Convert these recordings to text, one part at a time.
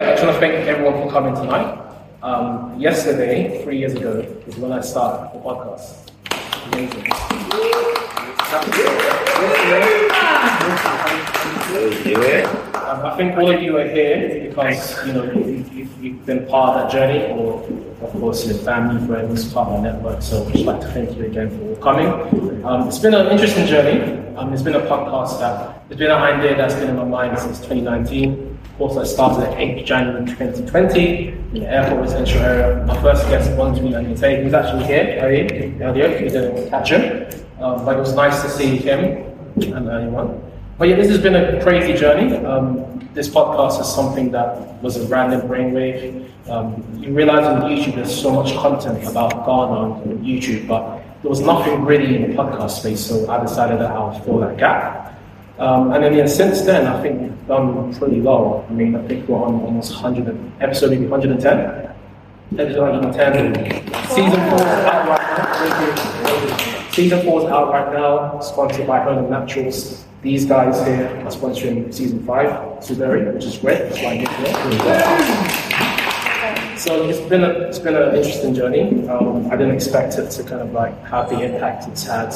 I just want to thank everyone for coming tonight. Um, yesterday, three years ago, is when I started the podcast. Amazing. Um, I think all of you are here because you know you've, you've, you've been part of that journey, or of course your family, friends, part of my network. So I'd just like to thank you again for coming. Um, it's been an interesting journey. Um, it's been a podcast that it's been an idea that's been in my mind since 2019. Of course, I started at 8th January 2020 in the airport residential area. My first guest was me and Tate. He was actually here earlier, earlier. We didn't catch him, um, but it was nice to see him and anyone. But yeah, this has been a crazy journey. Um, this podcast is something that was a random brainwave. Um, you realize on YouTube there's so much content about Ghana on YouTube, but there was nothing really in the podcast space, so I decided that I'll fill that gap. Um, and then yeah, since then, I think we've done pretty well. I mean, I think we're on almost 100, episode maybe 110. Episode 110. Season 4 is out right now. Season 4 is out right now, sponsored by Home Naturals. These guys here are sponsoring season 5, Zuberi, which is great. That's why I'm here. So it's been a, it's been an interesting journey. Um, I didn't expect it to kind of like have the impact it's had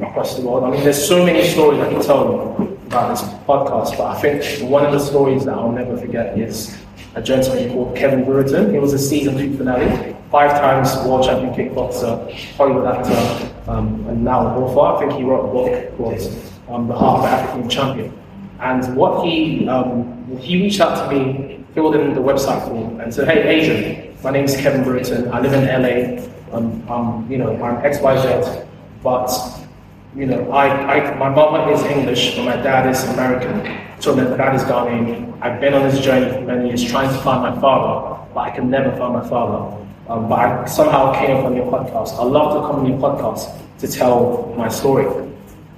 across the world. I mean, there's so many stories I can tell about this podcast, but I think one of the stories that I'll never forget is a gentleman called Kevin Brewerton. He was a season two finale, five times world champion kickboxer, Hollywood actor, um, and now a author. I think he wrote a book called um, The of African Champion. And what he um, he reached out to me filled in the website form and said, hey, Adrian, my name is Kevin Brewerton. I live in LA. I'm, I'm you know, I'm XYZ, but, you know, I, I, my mama is English, but my dad is American. So my dad is Ghanaian. I've been on this journey for many years trying to find my father, but I can never find my father. Um, but I somehow came up on your podcast. I love to come on your podcast to tell my story.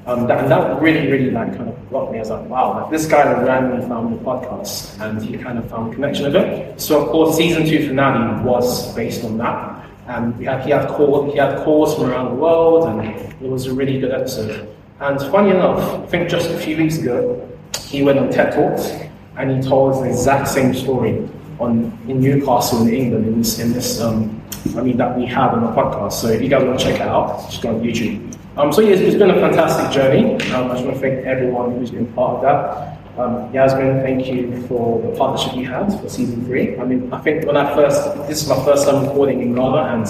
Um, that, and that really, really like kind of got me. I was like, wow, like, this guy randomly found the podcast and he kind of found connection of it. So of course, season two finale was based on that. And we had, he had he had calls from around the world, and it was a really good episode. And funny enough, I think just a few weeks ago, he went on TED Talks and he told us the exact same story on in Newcastle in England in this in this um, I mean that we have on the podcast. So if you guys want to check it out, just go on YouTube. Um, so yes, it's been a fantastic journey. Um, I just want to thank everyone who's been part of that. Um, Yasmin, thank you for the partnership you had for season three. I mean, I think when I first, this is my first time recording in Ghana, and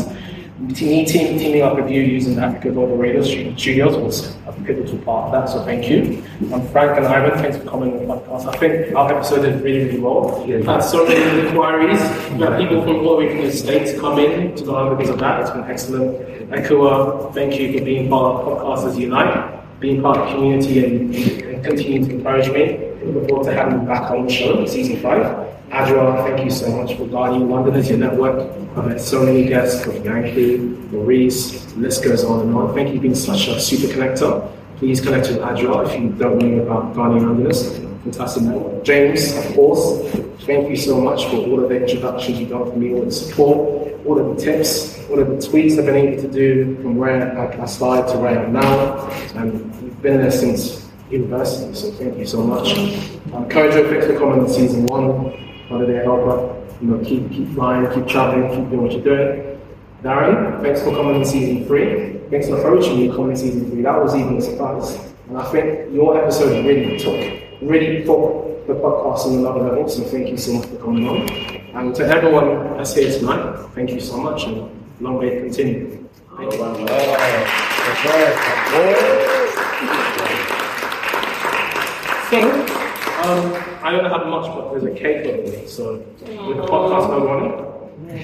me team, teaming up with you using Africa Global Radio Studio Studios was a pivotal part of that, so thank you. Um, Frank and Ivan, thanks for coming on the podcast. I think our episode did really, really well. We've had so many inquiries. We've had people from all from the States come in to the because of that. It's been excellent. Ekua, thank you for being part of Podcasters Unite, being part of the community and, and continuing to encourage me. Look forward to having you back on the show, in season five. Adra, thank you so much for guiding London as your network. I've had so many guests from Yankee, Maurice, the list goes on and on. Thank you for being such a super connector. Please connect with Adra if you don't know about Guardian Londoners. Fantastic network. James, of course, thank you so much for all of the introductions you've done for me, all the support, all of the tips, all of the tweets I've been able to do from where I started to where I am now. And we've been there since university, so thank you so much. Um, Kojo, thanks for coming on season one. Holiday helper. You know, keep keep flying, keep traveling, keep doing what you're doing. Darren, thanks for coming in season three. Thanks for approaching me coming in season three. That was even a surprise. And I think your episode really took, really put the podcast on another level. So thank you so much for coming on. And to everyone that's here tonight, thank you so much and long may to continue. Thank you. So, um, I don't have much, but there's a cake over me, so with the podcast, no running.